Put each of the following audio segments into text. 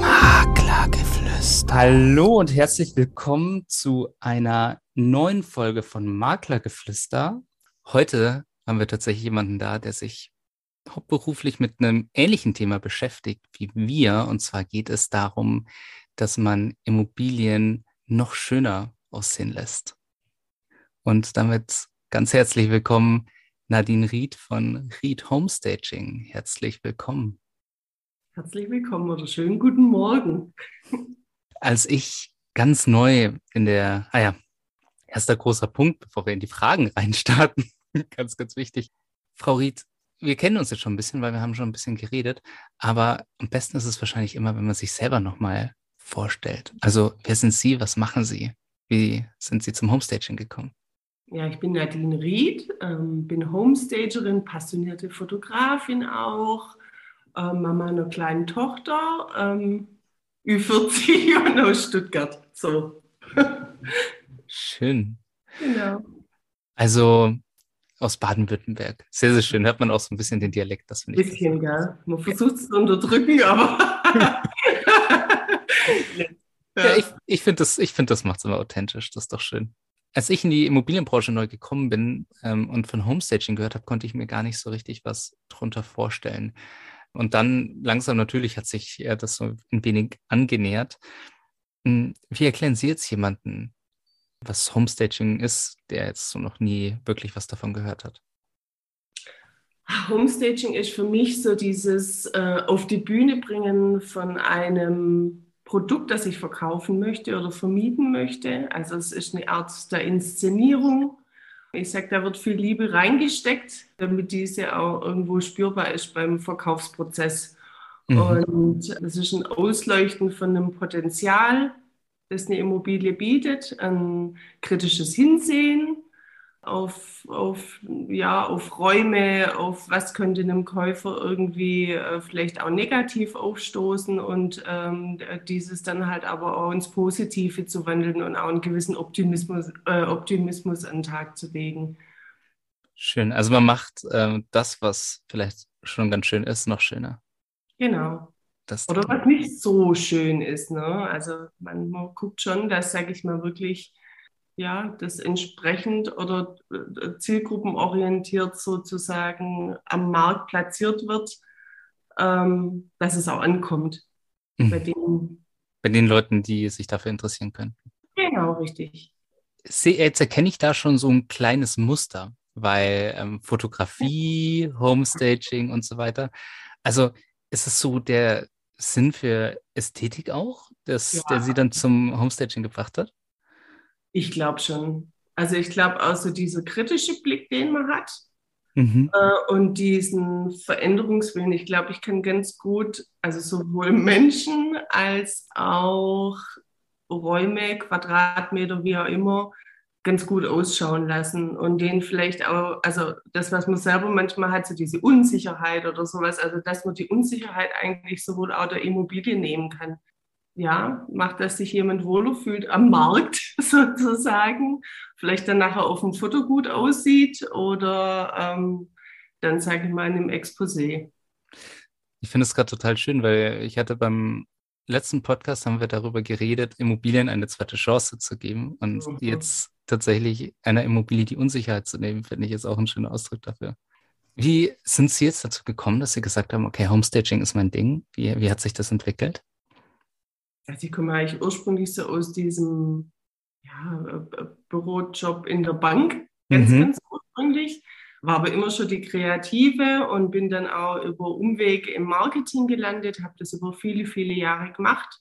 Maklergeflüster. Hallo und herzlich willkommen zu einer neuen Folge von Maklergeflüster. Heute haben wir tatsächlich jemanden da, der sich hauptberuflich mit einem ähnlichen Thema beschäftigt wie wir. Und zwar geht es darum, dass man Immobilien noch schöner aussehen lässt. Und damit ganz herzlich willkommen, Nadine Ried von Ried Homestaging. Herzlich willkommen. Herzlich willkommen oder schönen guten Morgen. Als ich ganz neu in der, ah ja, erster großer Punkt, bevor wir in die Fragen reinstarten, ganz, ganz wichtig. Frau Ried, wir kennen uns jetzt schon ein bisschen, weil wir haben schon ein bisschen geredet, aber am besten ist es wahrscheinlich immer, wenn man sich selber nochmal vorstellt. Also, wer sind Sie? Was machen Sie? Wie sind Sie zum Homestaging gekommen? Ja, ich bin Nadine Ried, ähm, bin Homestagerin, passionierte Fotografin auch, äh, Mama einer kleinen Tochter, ähm, Ü40 und aus Stuttgart. So. schön. Genau. Also aus Baden-Württemberg. Sehr, sehr schön. Hört man auch so ein bisschen den Dialekt. Das finde ich. Bisschen, gell. Man versucht es zu unterdrücken, aber. ja. ich, ich finde, das, find, das macht es immer authentisch. Das ist doch schön. Als ich in die Immobilienbranche neu gekommen bin ähm, und von Homestaging gehört habe, konnte ich mir gar nicht so richtig was drunter vorstellen. Und dann langsam natürlich hat sich ja das so ein wenig angenähert. Hm, wie erklären Sie jetzt jemanden, was Homestaging ist, der jetzt so noch nie wirklich was davon gehört hat? Homestaging ist für mich so dieses äh, auf die Bühne bringen von einem Produkt, das ich verkaufen möchte oder vermieten möchte. Also es ist eine Art der Inszenierung ich sage, da wird viel Liebe reingesteckt, damit diese auch irgendwo spürbar ist beim Verkaufsprozess. Mhm. Und es ist ein Ausleuchten von einem Potenzial, das eine Immobilie bietet, ein kritisches Hinsehen, auf, auf, ja, auf Räume, auf was könnte einem Käufer irgendwie äh, vielleicht auch negativ aufstoßen und ähm, dieses dann halt aber auch ins Positive zu wandeln und auch einen gewissen Optimismus, äh, Optimismus an den Tag zu legen. Schön. Also man macht ähm, das, was vielleicht schon ganz schön ist, noch schöner. Genau. Das Oder was nicht so schön ist. Ne? Also man, man guckt schon, dass, sage ich mal, wirklich ja, das entsprechend oder äh, zielgruppenorientiert sozusagen am Markt platziert wird, ähm, dass es auch ankommt mhm. bei, den, bei den Leuten, die sich dafür interessieren können. Genau, richtig. Jetzt erkenne ich da schon so ein kleines Muster, weil ähm, Fotografie, Homestaging und so weiter. Also ist es so der Sinn für Ästhetik auch, das, ja. der sie dann zum Homestaging gebracht hat? Ich glaube schon. Also ich glaube auch so dieser kritische Blick, den man hat mhm. äh, und diesen Veränderungswillen. Ich glaube, ich kann ganz gut, also sowohl Menschen als auch Räume, Quadratmeter, wie auch immer, ganz gut ausschauen lassen und denen vielleicht auch, also das, was man selber manchmal hat, so diese Unsicherheit oder sowas, also dass man die Unsicherheit eigentlich sowohl auch der Immobilie nehmen kann ja, macht, dass sich jemand wohler fühlt am Markt sozusagen, vielleicht dann nachher auf dem Foto gut aussieht oder ähm, dann sage ich mal in einem Exposé. Ich finde es gerade total schön, weil ich hatte beim letzten Podcast haben wir darüber geredet, Immobilien eine zweite Chance zu geben und mhm. jetzt tatsächlich einer Immobilie die Unsicherheit zu nehmen, finde ich ist auch ein schöner Ausdruck dafür. Wie sind Sie jetzt dazu gekommen, dass Sie gesagt haben, okay, Homestaging ist mein Ding? Wie, wie hat sich das entwickelt? Also ich komme eigentlich ursprünglich so aus diesem ja, äh, Bürojob in der Bank, ganz, mhm. ganz ursprünglich. War aber immer schon die Kreative und bin dann auch über Umweg im Marketing gelandet, habe das über viele, viele Jahre gemacht.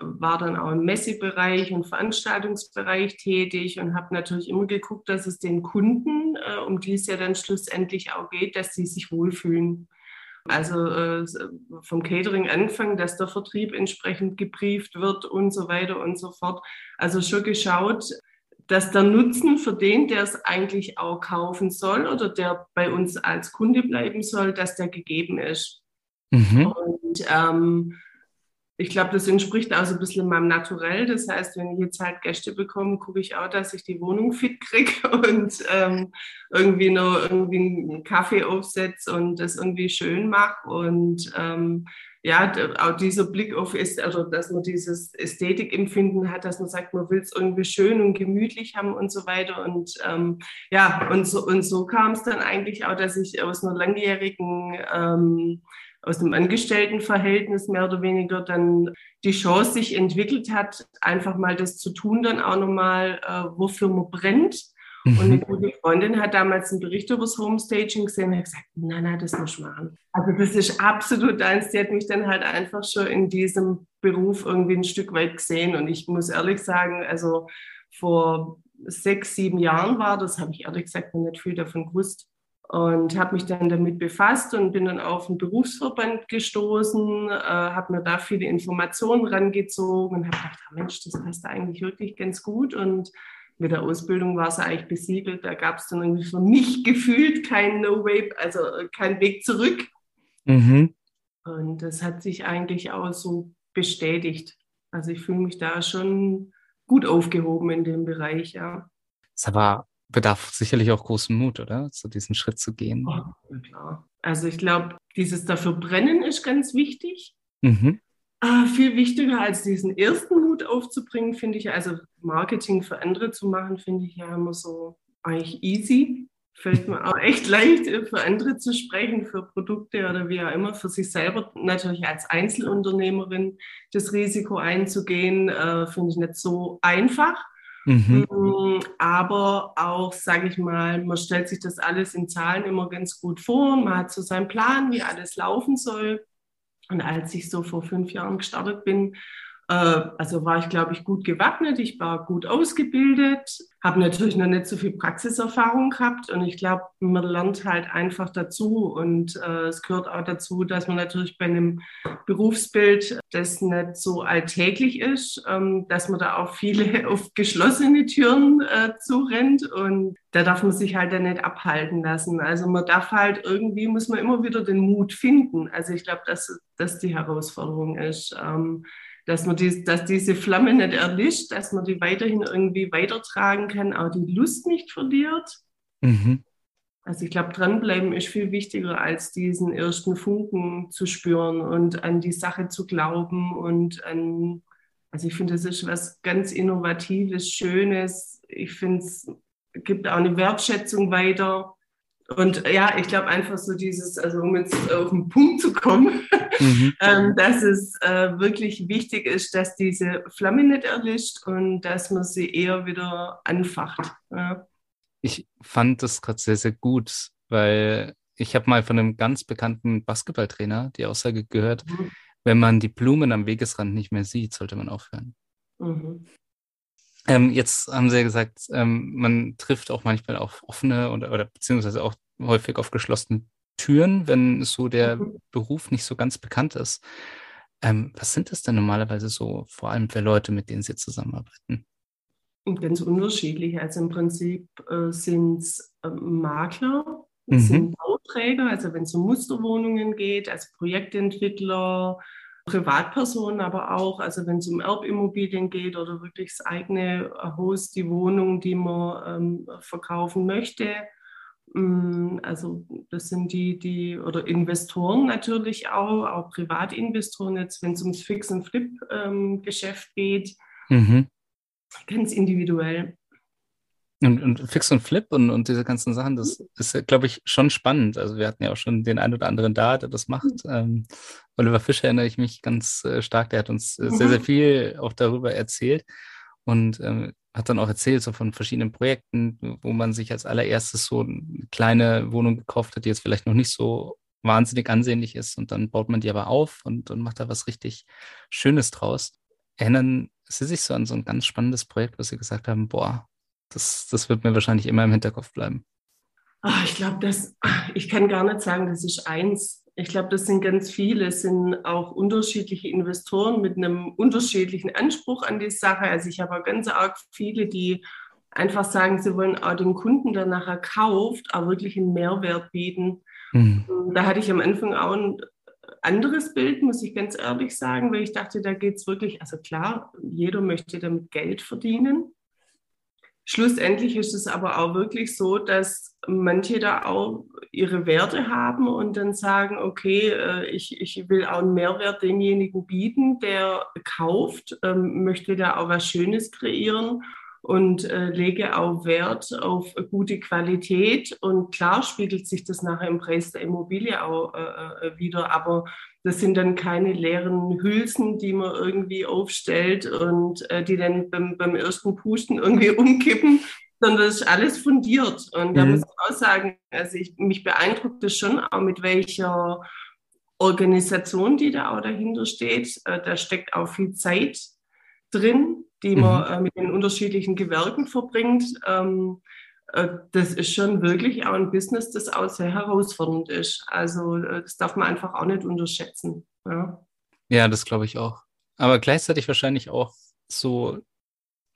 War dann auch im Messebereich und Veranstaltungsbereich tätig und habe natürlich immer geguckt, dass es den Kunden, äh, um die es ja dann schlussendlich auch geht, dass sie sich wohlfühlen. Also äh, vom Catering anfangen, dass der Vertrieb entsprechend gebrieft wird und so weiter und so fort. Also schon geschaut, dass der Nutzen für den, der es eigentlich auch kaufen soll oder der bei uns als Kunde bleiben soll, dass der gegeben ist. Mhm. Und ähm, ich glaube, das entspricht auch so ein bisschen meinem Naturell. Das heißt, wenn ich jetzt halt Gäste bekomme, gucke ich auch, dass ich die Wohnung fit kriege und ähm, irgendwie noch irgendwie einen Kaffee aufsetze und das irgendwie schön mache. Und ähm, ja, auch dieser Blick auf, also dass man dieses Ästhetikempfinden hat, dass man sagt, man will es irgendwie schön und gemütlich haben und so weiter. Und ähm, ja, und so, und so kam es dann eigentlich auch, dass ich aus einer langjährigen, ähm, aus einem Angestelltenverhältnis mehr oder weniger dann die Chance sich entwickelt hat, einfach mal das zu tun, dann auch nochmal, äh, wofür man brennt und eine mhm. gute Freundin hat damals einen Bericht über das Homestaging gesehen und hat gesagt, nein, nein, das muss machen. Also das ist absolut eins. Die hat mich dann halt einfach schon in diesem Beruf irgendwie ein Stück weit gesehen. Und ich muss ehrlich sagen, also vor sechs, sieben Jahren war das, habe ich ehrlich gesagt noch nicht viel davon gewusst. Und habe mich dann damit befasst und bin dann auf einen Berufsverband gestoßen, äh, habe mir da viele Informationen rangezogen und habe gedacht, ah, Mensch, das passt eigentlich wirklich ganz gut. Und mit der Ausbildung war es eigentlich besiegelt. Da gab es dann irgendwie für mich gefühlt kein No Way, also kein Weg zurück. Mhm. Und das hat sich eigentlich auch so bestätigt. Also ich fühle mich da schon gut aufgehoben in dem Bereich, ja. Es aber bedarf sicherlich auch großen Mut, oder? So diesen Schritt zu gehen. Oh, klar. Also ich glaube, dieses dafür brennen ist ganz wichtig. Mhm. Äh, viel wichtiger als diesen ersten Mut aufzubringen, finde ich, also Marketing für andere zu machen, finde ich ja immer so eigentlich easy. Fällt mir auch echt leicht, für andere zu sprechen, für Produkte oder wie auch immer, für sich selber natürlich als Einzelunternehmerin das Risiko einzugehen, äh, finde ich nicht so einfach. Mhm. Mm, aber auch, sage ich mal, man stellt sich das alles in Zahlen immer ganz gut vor. Man hat so seinen Plan, wie alles laufen soll. Und als ich so vor fünf Jahren gestartet bin, also war ich, glaube ich, gut gewappnet, ich war gut ausgebildet, habe natürlich noch nicht so viel Praxiserfahrung gehabt und ich glaube, man lernt halt einfach dazu und äh, es gehört auch dazu, dass man natürlich bei einem Berufsbild, das nicht so alltäglich ist, ähm, dass man da auch viele auf geschlossene Türen äh, zurennt und da darf man sich halt dann nicht abhalten lassen. Also man darf halt irgendwie, muss man immer wieder den Mut finden. Also ich glaube, dass das die Herausforderung ist. Ähm, dass man die, dass diese Flamme nicht erlischt, dass man die weiterhin irgendwie weitertragen kann, auch die Lust nicht verliert. Mhm. Also ich glaube, dranbleiben ist viel wichtiger, als diesen ersten Funken zu spüren und an die Sache zu glauben und an, also ich finde, das ist was ganz Innovatives, Schönes. Ich finde, es gibt auch eine Wertschätzung weiter. Und ja, ich glaube einfach so dieses, also um jetzt auf den Punkt zu kommen, mhm. ähm, dass es äh, wirklich wichtig ist, dass diese Flamme nicht erlischt und dass man sie eher wieder anfacht. Ja. Ich fand das gerade sehr, sehr gut, weil ich habe mal von einem ganz bekannten Basketballtrainer die Aussage gehört, mhm. wenn man die Blumen am Wegesrand nicht mehr sieht, sollte man aufhören. Mhm. Ähm, jetzt haben Sie ja gesagt, ähm, man trifft auch manchmal auf offene oder, oder beziehungsweise auch häufig auf geschlossene Türen, wenn so der mhm. Beruf nicht so ganz bekannt ist. Ähm, was sind das denn normalerweise so, vor allem für Leute, mit denen Sie zusammenarbeiten? Ganz unterschiedlich. Also im Prinzip äh, sind es äh, Makler, mhm. sind Bauträger, also wenn es um Musterwohnungen geht, als Projektentwickler, Privatpersonen aber auch, also wenn es um Erbimmobilien geht oder wirklich das eigene Haus, die Wohnung, die man ähm, verkaufen möchte. Mm, also das sind die, die, oder Investoren natürlich auch, auch Privatinvestoren jetzt, wenn es ums Fix- und Flip-Geschäft ähm, geht, mhm. ganz individuell. Und, und Fix und Flip und, und diese ganzen Sachen, das ist, glaube ich, schon spannend. Also wir hatten ja auch schon den einen oder anderen da, der das macht. Mhm. Ähm, Oliver Fischer erinnere ich mich ganz äh, stark, der hat uns äh, sehr, sehr viel auch darüber erzählt und ähm, hat dann auch erzählt so von verschiedenen Projekten, wo man sich als allererstes so eine kleine Wohnung gekauft hat, die jetzt vielleicht noch nicht so wahnsinnig ansehnlich ist und dann baut man die aber auf und, und macht da was richtig Schönes draus. Erinnern Sie sich so an so ein ganz spannendes Projekt, was Sie gesagt haben, boah, das, das wird mir wahrscheinlich immer im Hinterkopf bleiben. Ach, ich glaube, das, ich kann gar nicht sagen, das ist eins. Ich glaube, das sind ganz viele, es sind auch unterschiedliche Investoren mit einem unterschiedlichen Anspruch an die Sache. Also ich habe auch ganz arg viele, die einfach sagen, sie wollen auch dem Kunden, der nachher kauft, auch wirklich einen Mehrwert bieten. Mhm. Da hatte ich am Anfang auch ein anderes Bild, muss ich ganz ehrlich sagen, weil ich dachte, da geht es wirklich, also klar, jeder möchte damit Geld verdienen. Schlussendlich ist es aber auch wirklich so, dass manche da auch ihre Werte haben und dann sagen, okay, äh, ich, ich will auch einen Mehrwert demjenigen bieten, der kauft, ähm, möchte da auch was Schönes kreieren und äh, lege auch Wert auf gute Qualität. Und klar spiegelt sich das nachher im Preis der Immobilie auch äh, wieder, aber das sind dann keine leeren Hülsen, die man irgendwie aufstellt und äh, die dann beim, beim ersten Pusten irgendwie umkippen, sondern das ist alles fundiert. Und da mhm. muss ich auch sagen, also ich, mich beeindruckt das schon auch, mit welcher Organisation, die da auch dahinter steht. Äh, da steckt auch viel Zeit drin die man mhm. äh, mit den unterschiedlichen Gewerken verbringt. Ähm, äh, das ist schon wirklich auch ein Business, das auch sehr herausfordernd ist. Also äh, das darf man einfach auch nicht unterschätzen. Ja, ja das glaube ich auch. Aber gleichzeitig wahrscheinlich auch so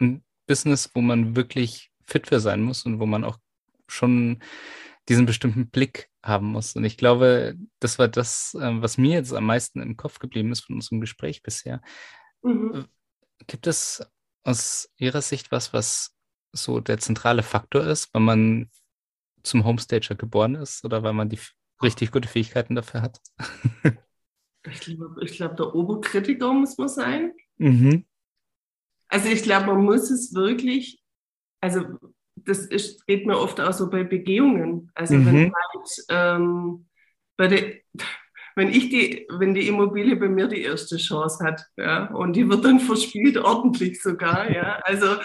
ein Business, wo man wirklich fit für sein muss und wo man auch schon diesen bestimmten Blick haben muss. Und ich glaube, das war das, äh, was mir jetzt am meisten im Kopf geblieben ist von unserem Gespräch bisher. Mhm. Gibt es aus Ihrer Sicht was, was so der zentrale Faktor ist, wenn man zum Homestager geboren ist oder weil man die richtig gute Fähigkeiten dafür hat? ich glaube, glaub, der Oberkritiker muss man sein. Mhm. Also ich glaube, man muss es wirklich, also das ist, geht mir oft auch so bei Begehungen. Also mhm. wenn halt, ähm, bei der, wenn ich die, wenn die Immobilie bei mir die erste Chance hat, ja, und die wird dann verspielt, ordentlich sogar, ja. Also,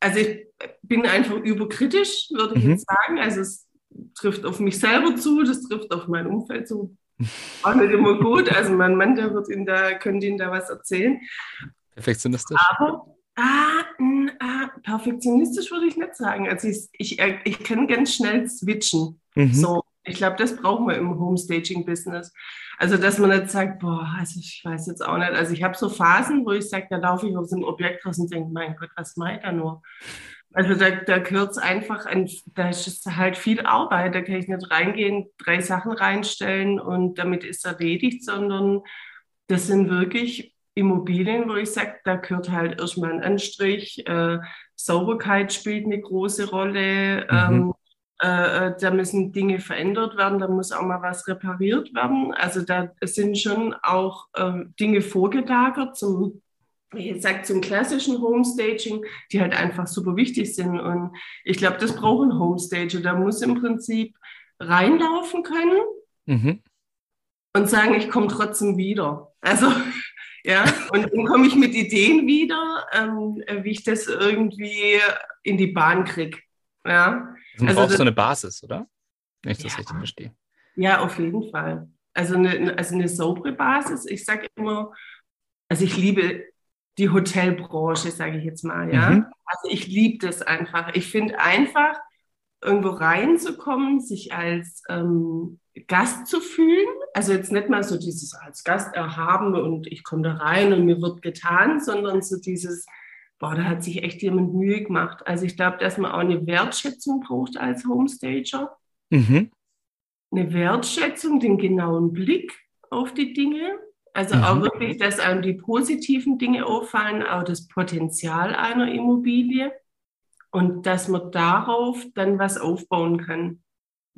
also ich bin einfach überkritisch, würde ich mhm. jetzt sagen. Also es trifft auf mich selber zu, das trifft auf mein Umfeld zu. Auch nicht immer gut. Also mein Mann, der wird Ihnen da, könnte Ihnen da was erzählen. Perfektionistisch. Aber ah, ah, perfektionistisch würde ich nicht sagen. Also ich, ich, ich kann ganz schnell switchen. Mhm. So, ich glaube, das brauchen wir im Homestaging-Business. Also, dass man nicht sagt, boah, also ich weiß jetzt auch nicht. Also, ich habe so Phasen, wo ich sage, da laufe ich auf so ein Objekt raus und denke, mein Gott, was mache ich da nur? Also, da, da gehört es einfach, an, da ist halt viel Arbeit. Da kann ich nicht reingehen, drei Sachen reinstellen und damit ist erledigt, sondern das sind wirklich Immobilien, wo ich sage, da gehört halt erstmal ein Anstrich. Äh, Sauberkeit spielt eine große Rolle. Mhm. Ähm, äh, äh, da müssen Dinge verändert werden, da muss auch mal was repariert werden. Also da sind schon auch äh, Dinge vorgelagert zum wie gesagt, zum klassischen Homestaging, die halt einfach super wichtig sind. Und ich glaube, das braucht ein Homestager. Da muss im Prinzip reinlaufen können mhm. und sagen, ich komme trotzdem wieder. Also, ja, und dann komme ich mit Ideen wieder, ähm, wie ich das irgendwie in die Bahn kriege. Ja. Man also braucht so eine Basis, oder? Wenn ich das ja, richtig verstehe. Ja, auf jeden Fall. Also eine, also eine saubere Basis. Ich sage immer, also ich liebe die Hotelbranche, sage ich jetzt mal, ja. Mhm. Also ich liebe das einfach. Ich finde einfach, irgendwo reinzukommen, sich als ähm, Gast zu fühlen. Also jetzt nicht mal so dieses als Gast erhaben und ich komme da rein und mir wird getan, sondern so dieses, boah, da hat sich echt jemand Mühe gemacht. Also ich glaube, dass man auch eine Wertschätzung braucht als Homestager. Mhm. Eine Wertschätzung, den genauen Blick auf die Dinge. Also mhm. auch wirklich, dass einem die positiven Dinge auffallen, auch das Potenzial einer Immobilie und dass man darauf dann was aufbauen kann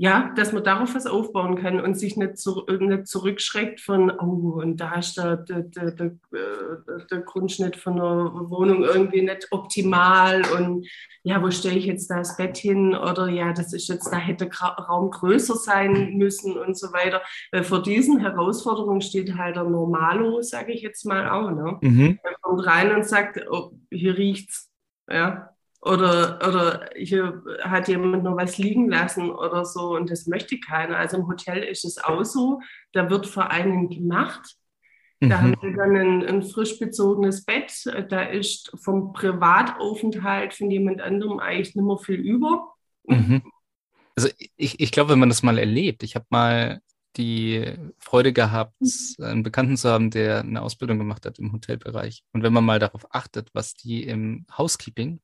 ja, dass man darauf was aufbauen kann und sich nicht, zu, nicht zurückschreckt von, oh, und da ist der, der, der, der, äh, der Grundschnitt von der Wohnung irgendwie nicht optimal und ja, wo stelle ich jetzt das Bett hin oder ja, das ist jetzt, da hätte Raum größer sein müssen und so weiter. Weil vor diesen Herausforderungen steht halt der Normalo, sage ich jetzt mal auch. Ne? Mhm. Er kommt rein und sagt, oh, hier riecht's. Ja, oder, oder hier hat jemand noch was liegen lassen oder so und das möchte keiner. Also im Hotel ist es auch so, da wird für einen gemacht. Da mhm. haben wir dann ein, ein, frisch bezogenes Bett. Da ist vom Privataufenthalt von jemand anderem eigentlich nicht mehr viel über. Mhm. Also ich, ich glaube, wenn man das mal erlebt, ich habe mal die Freude gehabt, mhm. einen Bekannten zu haben, der eine Ausbildung gemacht hat im Hotelbereich. Und wenn man mal darauf achtet, was die im Housekeeping,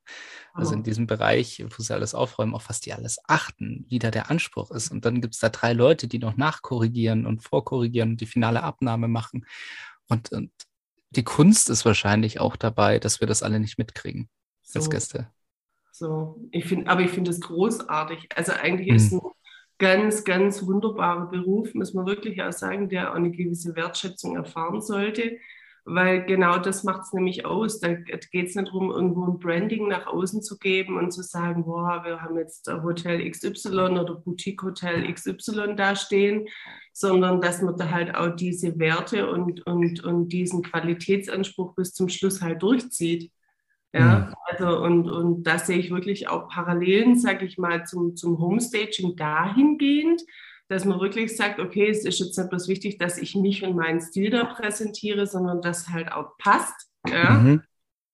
also in diesem Bereich, wo sie alles aufräumen, auf was die alles achten, wie da der Anspruch ist. Und dann gibt es da drei Leute, die noch nachkorrigieren und vorkorrigieren und die finale Abnahme machen. Und, und die Kunst ist wahrscheinlich auch dabei, dass wir das alle nicht mitkriegen so. als Gäste. So, ich finde, aber ich finde es großartig. Also eigentlich mhm. ist es ein ganz, ganz wunderbarer Beruf, muss man wirklich auch sagen, der auch eine gewisse Wertschätzung erfahren sollte weil genau das macht es nämlich aus. Da geht es nicht darum, irgendwo ein Branding nach außen zu geben und zu sagen, boah, wir haben jetzt Hotel XY oder Boutique Hotel XY da stehen, sondern dass man da halt auch diese Werte und, und, und diesen Qualitätsanspruch bis zum Schluss halt durchzieht. Ja, also und, und da sehe ich wirklich auch Parallelen, sage ich mal, zum, zum Homestaging dahingehend, dass man wirklich sagt, okay, es ist jetzt nicht bloß wichtig, dass ich mich und meinen Stil da präsentiere, sondern dass halt auch passt. Ja? Mhm.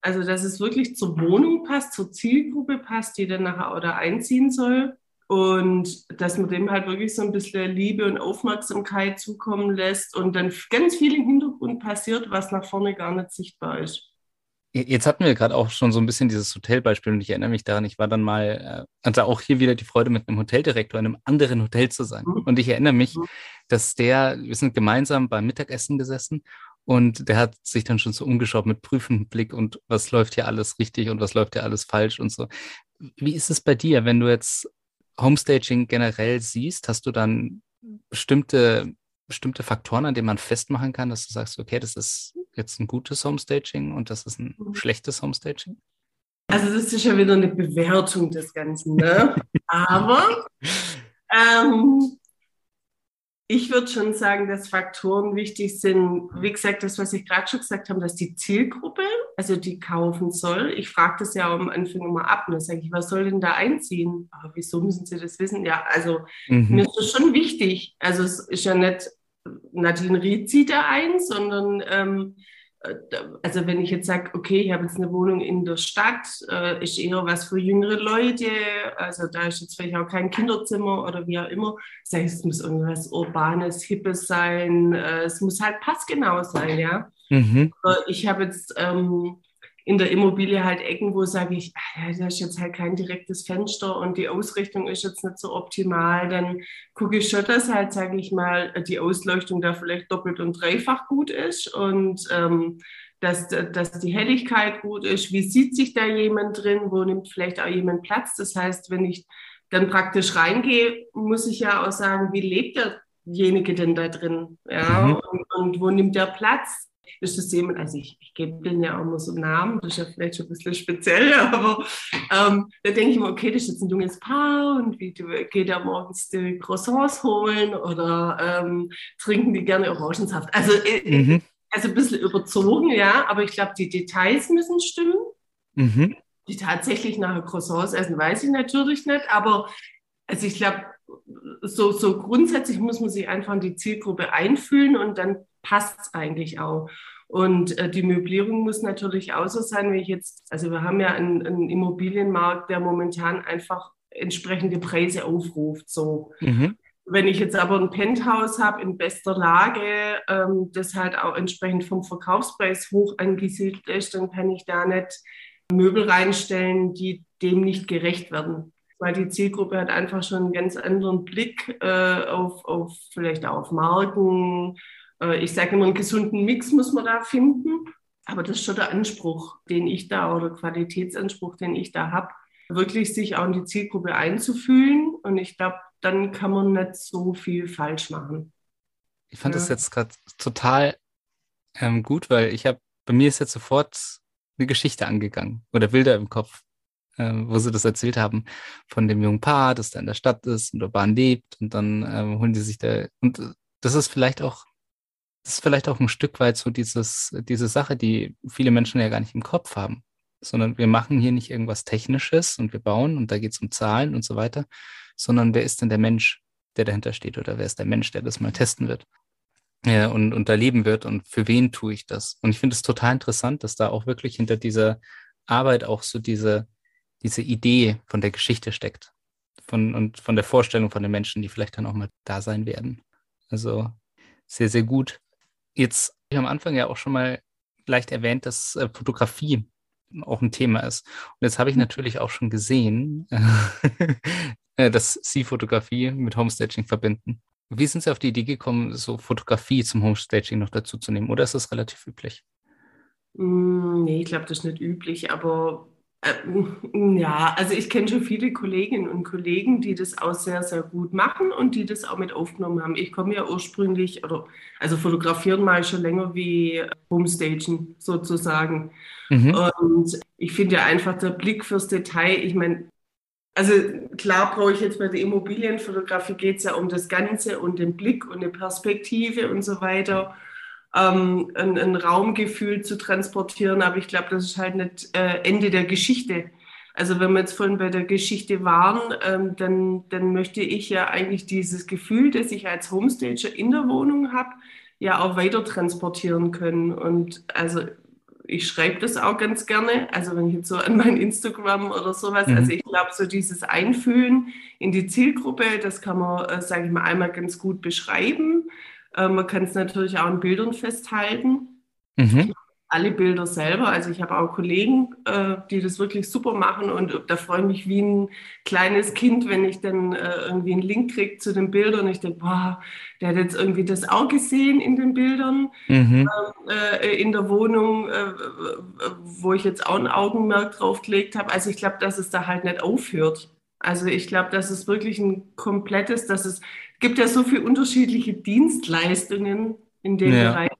Also, dass es wirklich zur Wohnung passt, zur Zielgruppe passt, die dann nachher oder einziehen soll. Und dass man dem halt wirklich so ein bisschen Liebe und Aufmerksamkeit zukommen lässt und dann ganz viel im Hintergrund passiert, was nach vorne gar nicht sichtbar ist. Jetzt hatten wir gerade auch schon so ein bisschen dieses Hotelbeispiel und ich erinnere mich daran, ich war dann mal, äh, hatte auch hier wieder die Freude, mit einem Hoteldirektor in einem anderen Hotel zu sein. Mhm. Und ich erinnere mich, mhm. dass der, wir sind gemeinsam beim Mittagessen gesessen und der hat sich dann schon so umgeschaut mit prüfendem Blick und was läuft hier alles richtig und was läuft hier alles falsch und so. Wie ist es bei dir, wenn du jetzt Homestaging generell siehst? Hast du dann bestimmte bestimmte Faktoren, an denen man festmachen kann, dass du sagst, okay, das ist jetzt ein gutes Homestaging und das ist ein mhm. schlechtes Homestaging? Also das ist ja wieder eine Bewertung des Ganzen, ne? Aber ähm, ich würde schon sagen, dass Faktoren wichtig sind. Wie gesagt, das, was ich gerade schon gesagt habe, dass die Zielgruppe, also die kaufen soll. Ich frage das ja am Anfang immer ab. Und dann sage ich, was soll denn da einziehen? Aber wieso müssen Sie das wissen? Ja, also mhm. mir ist das schon wichtig. Also es ist ja nicht, Nadine Ried zieht da ein, sondern ähm, also wenn ich jetzt sage, okay, ich habe jetzt eine Wohnung in der Stadt, äh, ist eher was für jüngere Leute, also da ist jetzt vielleicht auch kein Kinderzimmer oder wie auch immer, sage ich, es muss irgendwas Urbanes, Hippes sein, äh, es muss halt passgenau sein, ja. Mhm. Ich habe jetzt ähm, in der Immobilie halt Ecken, wo sage ich, ja, da ist jetzt halt kein direktes Fenster und die Ausrichtung ist jetzt nicht so optimal, dann gucke ich schon, dass halt, sage ich mal, die Ausleuchtung da vielleicht doppelt und dreifach gut ist und ähm, dass, dass die Helligkeit gut ist. Wie sieht sich da jemand drin? Wo nimmt vielleicht auch jemand Platz? Das heißt, wenn ich dann praktisch reingehe, muss ich ja auch sagen, wie lebt derjenige denn da drin? Ja, mhm. und, und wo nimmt der Platz? Ist das jemand, also ich, ich gebe denen ja auch mal so einen Namen, das ist ja vielleicht schon ein bisschen speziell, aber ähm, da denke ich mir, okay, das ist jetzt ein junges Paar und wie geht er morgens die Croissants holen oder ähm, trinken die gerne Orangensaft? Also, äh, mhm. also ein bisschen überzogen, ja, aber ich glaube, die Details müssen stimmen. Mhm. Die tatsächlich nachher Croissants essen, weiß ich natürlich nicht, aber also ich glaube, so, so grundsätzlich muss man sich einfach in die Zielgruppe einfühlen und dann passt es eigentlich auch. Und äh, die Möblierung muss natürlich auch so sein, wenn ich jetzt, also wir haben ja einen, einen Immobilienmarkt, der momentan einfach entsprechende Preise aufruft. So. Mhm. Wenn ich jetzt aber ein Penthouse habe in bester Lage, ähm, das halt auch entsprechend vom Verkaufspreis hoch angesiedelt ist, dann kann ich da nicht Möbel reinstellen, die dem nicht gerecht werden. Weil die Zielgruppe hat einfach schon einen ganz anderen Blick äh, auf, auf vielleicht auch auf Marken, äh, ich sage immer, einen gesunden Mix muss man da finden. Aber das ist schon der Anspruch, den ich da oder Qualitätsanspruch, den ich da habe, wirklich sich auch in die Zielgruppe einzufühlen. Und ich glaube, dann kann man nicht so viel falsch machen. Ich fand ja. das jetzt gerade total ähm, gut, weil ich habe, bei mir ist jetzt sofort eine Geschichte angegangen oder Bilder im Kopf, äh, wo sie das erzählt haben von dem jungen Paar, das da in der Stadt ist und urban lebt und dann ähm, holen die sich da und äh, das ist vielleicht auch das ist vielleicht auch ein Stück weit so dieses, diese Sache, die viele Menschen ja gar nicht im Kopf haben, sondern wir machen hier nicht irgendwas Technisches und wir bauen und da geht es um Zahlen und so weiter, sondern wer ist denn der Mensch, der dahinter steht oder wer ist der Mensch, der das mal testen wird ja, und, und erleben wird und für wen tue ich das? Und ich finde es total interessant, dass da auch wirklich hinter dieser Arbeit auch so diese, diese Idee von der Geschichte steckt von, und von der Vorstellung von den Menschen, die vielleicht dann auch mal da sein werden. Also sehr, sehr gut. Jetzt habe ich am Anfang ja auch schon mal leicht erwähnt, dass äh, Fotografie auch ein Thema ist. Und jetzt habe ich mhm. natürlich auch schon gesehen, äh, dass Sie Fotografie mit Homestaging verbinden. Wie sind Sie auf die Idee gekommen, so Fotografie zum Homestaging noch dazu zu nehmen? Oder ist das relativ üblich? Mm, nee, ich glaube, das ist nicht üblich, aber Äh, ja, also ich kenne schon viele Kolleginnen und Kollegen, die das auch sehr, sehr gut machen und die das auch mit aufgenommen haben. Ich komme ja ursprünglich, oder also fotografieren mal schon länger wie Homestagen sozusagen. Mhm. Und ich finde ja einfach der Blick fürs Detail, ich meine, also klar brauche ich jetzt bei der Immobilienfotografie geht es ja um das Ganze und den Blick und eine Perspektive und so weiter ähm, ein, ein, Raumgefühl zu transportieren. Aber ich glaube, das ist halt nicht äh, Ende der Geschichte. Also wenn wir jetzt vorhin bei der Geschichte waren, ähm, dann, dann möchte ich ja eigentlich dieses Gefühl, das ich als Homestager in der Wohnung habe, ja auch weiter transportieren können. Und also ich schreibe das auch ganz gerne. Also wenn ich jetzt so an mein Instagram oder sowas, mhm. also ich glaube, so dieses Einfühlen in die Zielgruppe, das kann man, äh, sage ich mal, einmal ganz gut beschreiben. Äh, man kann es natürlich auch in Bildern festhalten. Mhm. Alle Bilder selber. Also ich habe auch Kollegen, äh, die das wirklich super machen und da freue ich mich wie ein kleines Kind, wenn ich dann äh, irgendwie einen Link kriege zu den Bildern und ich denke, boah, der hat jetzt irgendwie das auch gesehen in den Bildern mhm. äh, in der Wohnung, äh, wo ich jetzt auch ein Augenmerk drauf gelegt habe. Also ich glaube, dass es da halt nicht aufhört. Also ich glaube, dass es wirklich ein komplettes, dass es gibt ja so viele unterschiedliche Dienstleistungen in dem ja. Bereich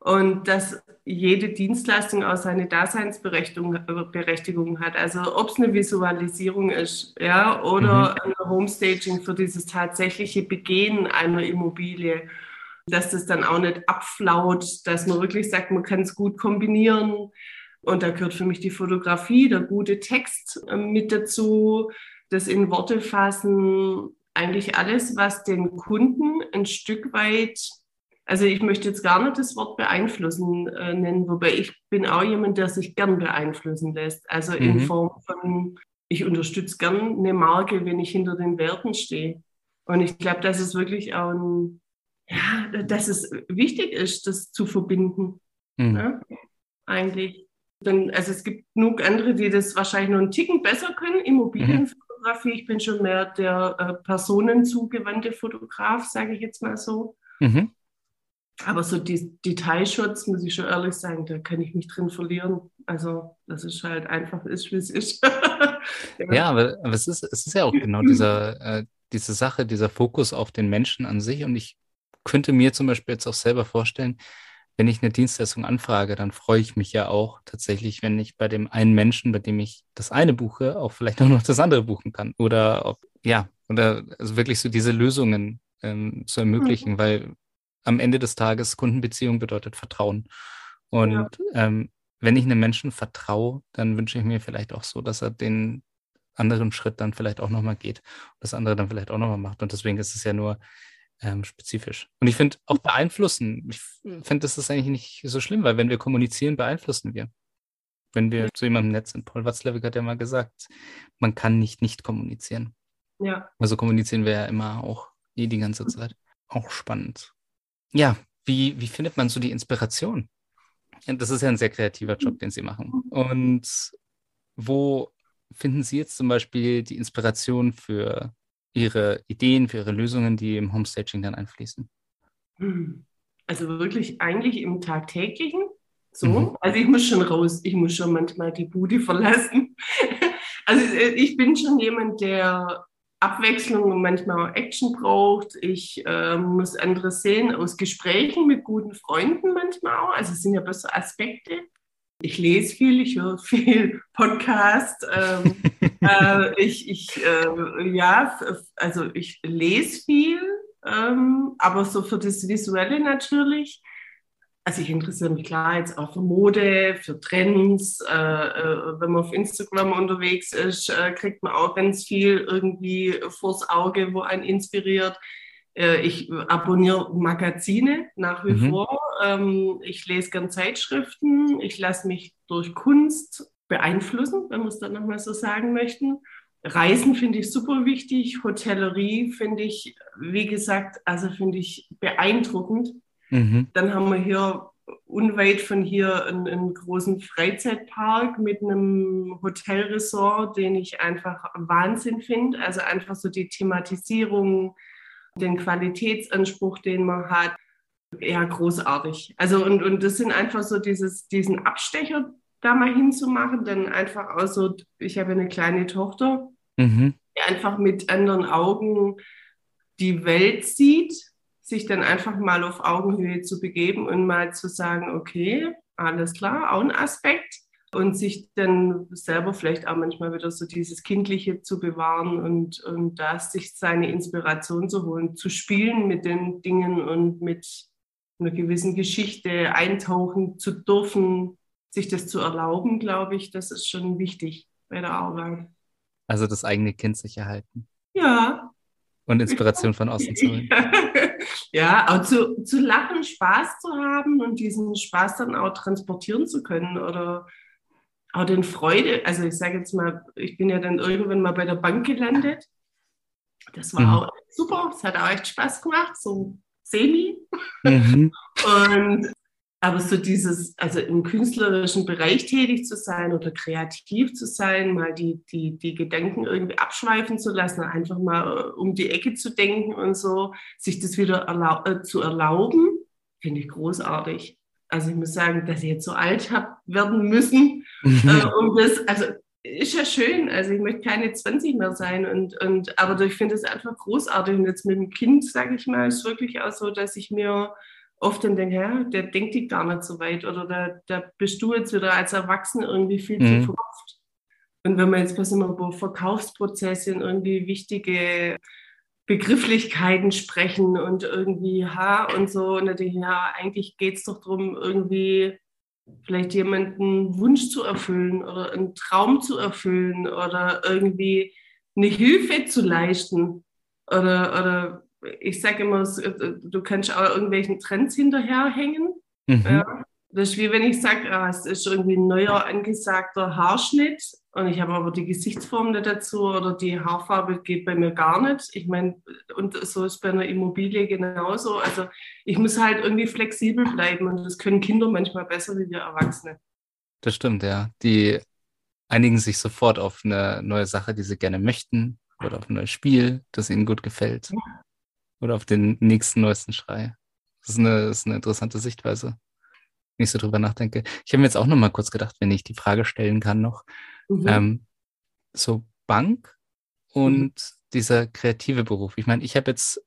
und dass jede Dienstleistung auch seine Daseinsberechtigung Berechtigung hat. Also ob es eine Visualisierung ist, ja, oder mhm. ein Homestaging für dieses tatsächliche Begehen einer Immobilie, dass das dann auch nicht abflaut, dass man wirklich sagt, man kann es gut kombinieren. Und da gehört für mich die Fotografie, der gute Text äh, mit dazu, das in Worte fassen, eigentlich alles, was den Kunden ein Stück weit, also ich möchte jetzt gar nicht das Wort beeinflussen äh, nennen, wobei ich bin auch jemand, der sich gern beeinflussen lässt. Also mhm. in Form von, ich unterstütze gern eine Marke, wenn ich hinter den Werten stehe. Und ich glaube, dass es wirklich auch ein, ja, dass es wichtig ist, das zu verbinden. Mhm. Ja, eigentlich. Dann, also es gibt genug andere, die das wahrscheinlich noch einen Ticken besser können, Immobilien mhm. Fotografie. Ich bin schon mehr der äh, personenzugewandte Fotograf, sage ich jetzt mal so. Mhm. Aber so die Detailschutz, muss ich schon ehrlich sagen, da kann ich mich drin verlieren. Also, das ist halt einfach ist, wie es ist. ja. ja, aber, aber, es, ist, es ist ja auch genau dieser, äh, diese Sache, dieser Fokus auf den Menschen an sich. Und ich könnte mir zum Beispiel jetzt auch selber vorstellen, wenn ich eine Dienstleistung anfrage, dann freue ich mich ja auch tatsächlich, wenn ich bei dem einen Menschen, bei dem ich das eine buche, auch vielleicht auch noch das andere buchen kann. Oder ob, ja, oder also wirklich so diese Lösungen ähm, zu ermöglichen, mhm. weil am Ende des Tages Kundenbeziehung bedeutet Vertrauen. Und ja. ähm, wenn ich einem Menschen vertraue, dann wünsche ich mir vielleicht auch so, dass er den anderen Schritt dann vielleicht auch nochmal geht, das andere dann vielleicht auch nochmal macht. Und deswegen ist es ja nur ähm, spezifisch. Und ich finde auch beeinflussen, ich finde, das ist eigentlich nicht so schlimm, weil wenn wir kommunizieren, beeinflussen wir. Wenn wir zu jemandem nett sind. Paul Watzlawick hat ja mal gesagt, man kann nicht nicht kommunizieren. Ja. Also kommunizieren wir ja immer auch eh die ganze Zeit. Auch spannend. Ja, wie, wie findet man so die Inspiration? Das ist ja ein sehr kreativer Job, den Sie machen. Und wo finden Sie jetzt zum Beispiel die Inspiration für Ihre Ideen, für Ihre Lösungen, die im Homestaging dann einfließen? Also wirklich eigentlich im tagtäglichen. So, mhm. also ich muss schon raus, ich muss schon manchmal die Bude verlassen. Also äh, ich bin schon jemand, der Abwechslung und manchmal auch Action braucht. Ich äh, muss andere sehen aus Gesprächen mit guten Freunden manchmal auch. Also es sind ja besser Aspekte ich lese viel, ich höre viel Podcast. Ähm, äh, ich, ich äh, ja, also ich lese viel, ähm, aber so für das Visuelle natürlich. Also ich interessiere mich klar jetzt auch für Mode, für Trends. Äh, äh wenn man auf Instagram unterwegs ist, äh, kriegt man auch ganz viel irgendwie vors Auge, wo einen inspiriert. Äh, ich abonniere Magazine nach wie mhm. vor. Ähm, ich lese gern Zeitschriften. Ich lasse mich durch Kunst beeinflussen, wenn wir es dann nochmal so sagen möchten. Reisen finde ich super wichtig. Hotellerie finde ich, wie gesagt, also finde ich beeindruckend. Mhm. Dann haben wir hier unweit von hier einen, einen, großen Freizeitpark mit einem Hotelresort, den ich einfach Wahnsinn finde. Also einfach so die Thematisierung, den Qualitätsanspruch, den man hat, ja, großartig. Also und, und das sind einfach so dieses, diesen Abstecher da mal hinzumachen, dann einfach auch so, ich habe eine kleine Tochter, mhm. die einfach mit anderen Augen die Welt sieht, sich dann einfach mal auf Augenhöhe zu begeben und mal zu sagen, okay, alles klar, auch ein Aspekt und sich dann selber vielleicht auch manchmal wieder so dieses Kindliche zu bewahren und, und da sich seine Inspiration zu holen, zu spielen mit den Dingen und mit einer gewissen Geschichte eintauchen zu dürfen, sich das zu erlauben, glaube ich, das ist schon wichtig bei der Arbeit. Also das eigene Kind sich erhalten. Ja. Und Inspiration von außen zu holen. ja, auch zu, zu lachen, Spaß zu haben und diesen Spaß dann auch transportieren zu können oder auch den Freude, also ich sage jetzt mal, ich bin ja dann irgendwann mal bei der Bank gelandet. Das war mhm. auch super, es hat auch echt Spaß gemacht, so semi. Mhm. Und aber so dieses, also im künstlerischen Bereich tätig zu sein oder kreativ zu sein, mal die, die, die Gedanken irgendwie abschweifen zu lassen, einfach mal äh, um die Ecke zu denken und so, sich das wieder erlau äh, zu erlauben, finde ich großartig. Also ich muss sagen, dass ich jetzt so alt habe werden müssen, mhm. äh, um das, also ist ja schön, also ich möchte keine 20 mehr sein und, und aber ich finde es einfach großartig und jetzt mit dem Kind, sage ich mal, ist wirklich auch so, dass ich mir oft dann denke, ja, der denkt die gar nicht so weit oder da, da bist du jetzt wieder als Erwachsener irgendwie viel mhm. zu verkauft. Und wenn man jetzt was immer über Verkaufsprozesse und irgendwie wichtige Begrifflichkeiten sprechen und irgendwie ha und so, und dann denke ich, ja, eigentlich geht es doch darum, irgendwie vielleicht jemanden Wunsch zu erfüllen oder einen Traum zu erfüllen oder irgendwie eine Hilfe zu leisten oder, oder ich sage immer, äh, du kannst auch irgendwelchen Trends hinterherhängen. Mhm. Ja. Das ist wie wenn ich sage, ah, es ist irgendwie ein neuer angesagter Haarschnitt und ich habe aber die Gesichtsform nicht dazu oder die Haarfarbe geht bei mir gar nicht. Ich meine, und so ist bei einer Immobilie genauso. Also ich muss halt irgendwie flexibel bleiben und das können Kinder manchmal besser wie wir Erwachsene. Das stimmt, ja. Die einigen sich sofort auf eine neue Sache, die sie gerne möchten oder auf ein neues Spiel, das ihnen gut gefällt. Oder auf den nächsten neuesten Schrei. Das ist eine, das ist eine interessante Sichtweise, wenn ich so drüber nachdenke. Ich habe mir jetzt auch noch mal kurz gedacht, wenn ich die Frage stellen kann noch, mhm. ähm, so Bank und mhm. dieser kreative Beruf. Ich meine, ich habe jetzt,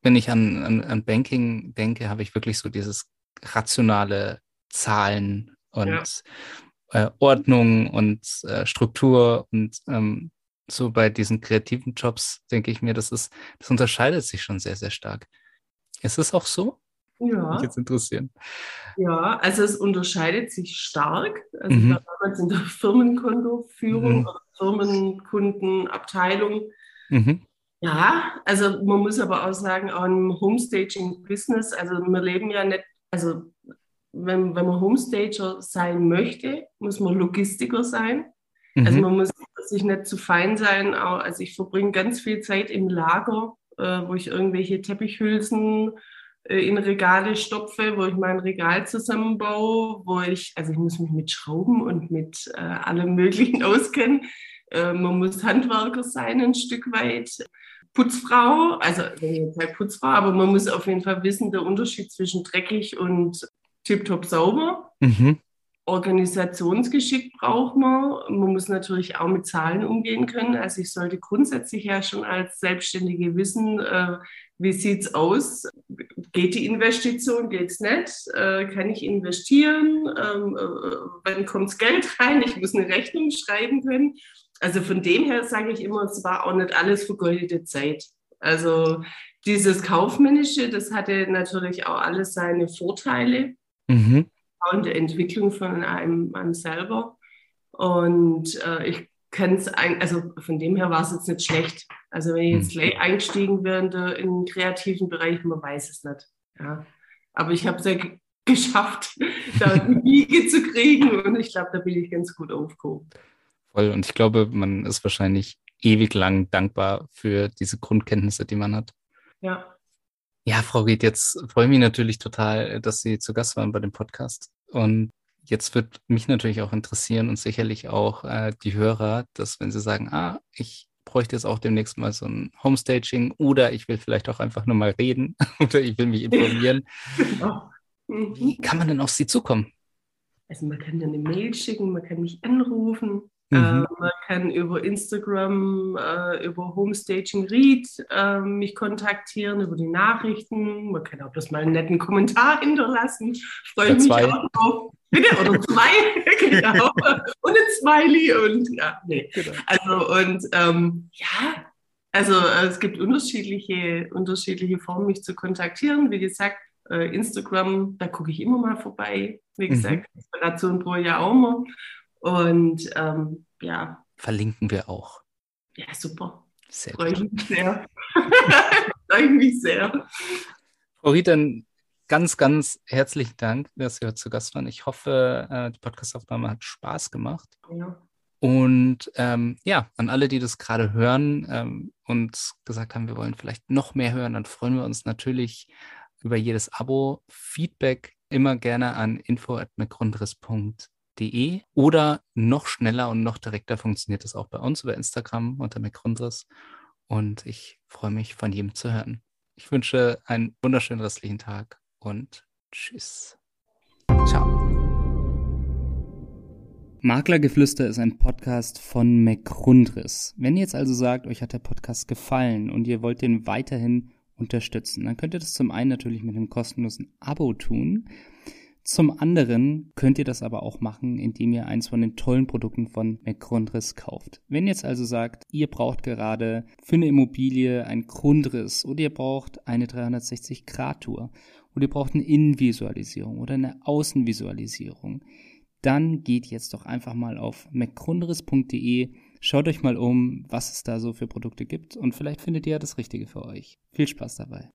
wenn ich an, an, an Banking denke, habe ich wirklich so dieses rationale Zahlen und ja. äh, Ordnung und äh, Struktur und ähm, so bei diesen kreativen Jobs denke ich mir, das ist, das unterscheidet sich schon sehr, sehr stark. Ist es auch so? Ja. Mich jetzt interessieren. Ja, also es unterscheidet sich stark. Also mhm. damals in der Firmenkontoführung mhm. oder Firmenkundenabteilung. Mhm. Ja, also man muss aber auch sagen, auch im Homestaging-Business, also wir leben ja nicht, also wenn, wenn man Homestager sein möchte, muss man Logistiker sein. Also mhm. Also man muss sich nicht zu fein sein. Also ich verbringe ganz viel Zeit im Lager, äh, wo ich irgendwelche Teppichhülsen äh, in Regale stopfe, wo ich mein Regal zusammenbaue, wo ich, also ich muss mich mit Schrauben und mit äh, allem Möglichen auskennen. Äh, man muss Handwerker sein ein Stück weit. Putzfrau, also jetzt Putzfrau, aber man muss auf jeden Fall wissen, der Unterschied zwischen dreckig und tiptop sauber. Mhm. Organisationsgeschick braucht man. Man muss natürlich auch mit Zahlen umgehen können. Also ich sollte grundsätzlich ja schon als Selbstständige wissen, äh, wie sieht's aus? Geht die Investition? Geht's nicht? Äh, kann ich investieren? Ähm, äh, wann kommt's Geld rein? Ich muss eine Rechnung schreiben können. Also von dem her sage ich immer, es war auch nicht alles vergeudete Zeit. Also dieses Kaufmännische, das hatte natürlich auch alles seine Vorteile. Mhm und der Entwicklung von einem, einem selber. Und äh, ich kann es, also von dem her war es jetzt nicht schlecht. Also wenn ich jetzt hm. gleich eingestiegen wäre in, den kreativen Bereich, man weiß es nicht. Ja. Aber ich habe es ja geschafft, da die Wiege zu kriegen und ich glaube, da bin ich ganz gut aufgehoben. Voll. Und ich glaube, man ist wahrscheinlich ewig lang dankbar für diese Grundkenntnisse, die man hat. Ja. Ja, Frau Ried, jetzt freue ich mich natürlich total, dass Sie zu Gast waren bei dem Podcast. Und jetzt wird mich natürlich auch interessieren und sicherlich auch äh, die Hörer, dass wenn sie sagen, ah, ich bräuchte jetzt auch demnächst mal so ein Homestaging oder ich will vielleicht auch einfach nur mal reden oder ich will mich informieren. Wie kann man denn auf Sie zukommen? also man kann mir eine Mail schicken, man kann mich anrufen, mhm. äh, man kann über Instagram, äh, über Homestaging Read äh, mich kontaktieren, über die Nachrichten. Man kann auch bloß mal einen netten Kommentar hinterlassen. Freue mich zwei. auch drauf. Bitte, oder zwei, genau. und ein Smiley und ja, nee. Genau. Also und ähm, ja, also äh, es gibt unterschiedliche, unterschiedliche Formen, mich zu kontaktieren. Wie gesagt, Instagram, da gucke ich immer mal vorbei. Wie mhm. gesagt, mhm. Inspiration pro Jahr auch immer. Und ähm, ja. Verlinken wir auch. Ja, super. Sehr Freue ich mich sehr. Freue ich mich sehr. Frau Ried, dann ganz, ganz herzlichen Dank, dass Sie heute zu Gast waren. Ich hoffe, äh, die Podcastaufnahme hat Spaß gemacht. Ja. Und ähm, ja, an alle, die das gerade hören ähm, und gesagt haben, wir wollen vielleicht noch mehr hören, dann freuen wir uns natürlich über jedes Abo. Feedback immer gerne an info.mcgrundriss.de oder noch schneller und noch direkter funktioniert es auch bei uns über Instagram unter mcgrundriss. Und ich freue mich, von jedem zu hören. Ich wünsche einen wunderschönen restlichen Tag und tschüss. Ciao. Maklergeflüster ist ein Podcast von McGrundriss. Wenn ihr jetzt also sagt, euch hat der Podcast gefallen und ihr wollt den weiterhin unterstützen, dann könnt ihr das zum einen natürlich mit einem kostenlosen Abo tun. Zum anderen könnt ihr das aber auch machen, indem ihr eins von den tollen Produkten von McGrundriss kauft. Wenn ihr jetzt also sagt, ihr braucht gerade für eine Immobilie ein Grundriss oder ihr braucht eine 360-Grad-Tour oder ihr braucht eine Innenvisualisierung oder eine Außenvisualisierung, dann geht jetzt doch einfach mal auf mcgrunderis.de, schaut euch mal um, was es da so für Produkte gibt und vielleicht findet ihr das Richtige für euch. Viel Spaß dabei.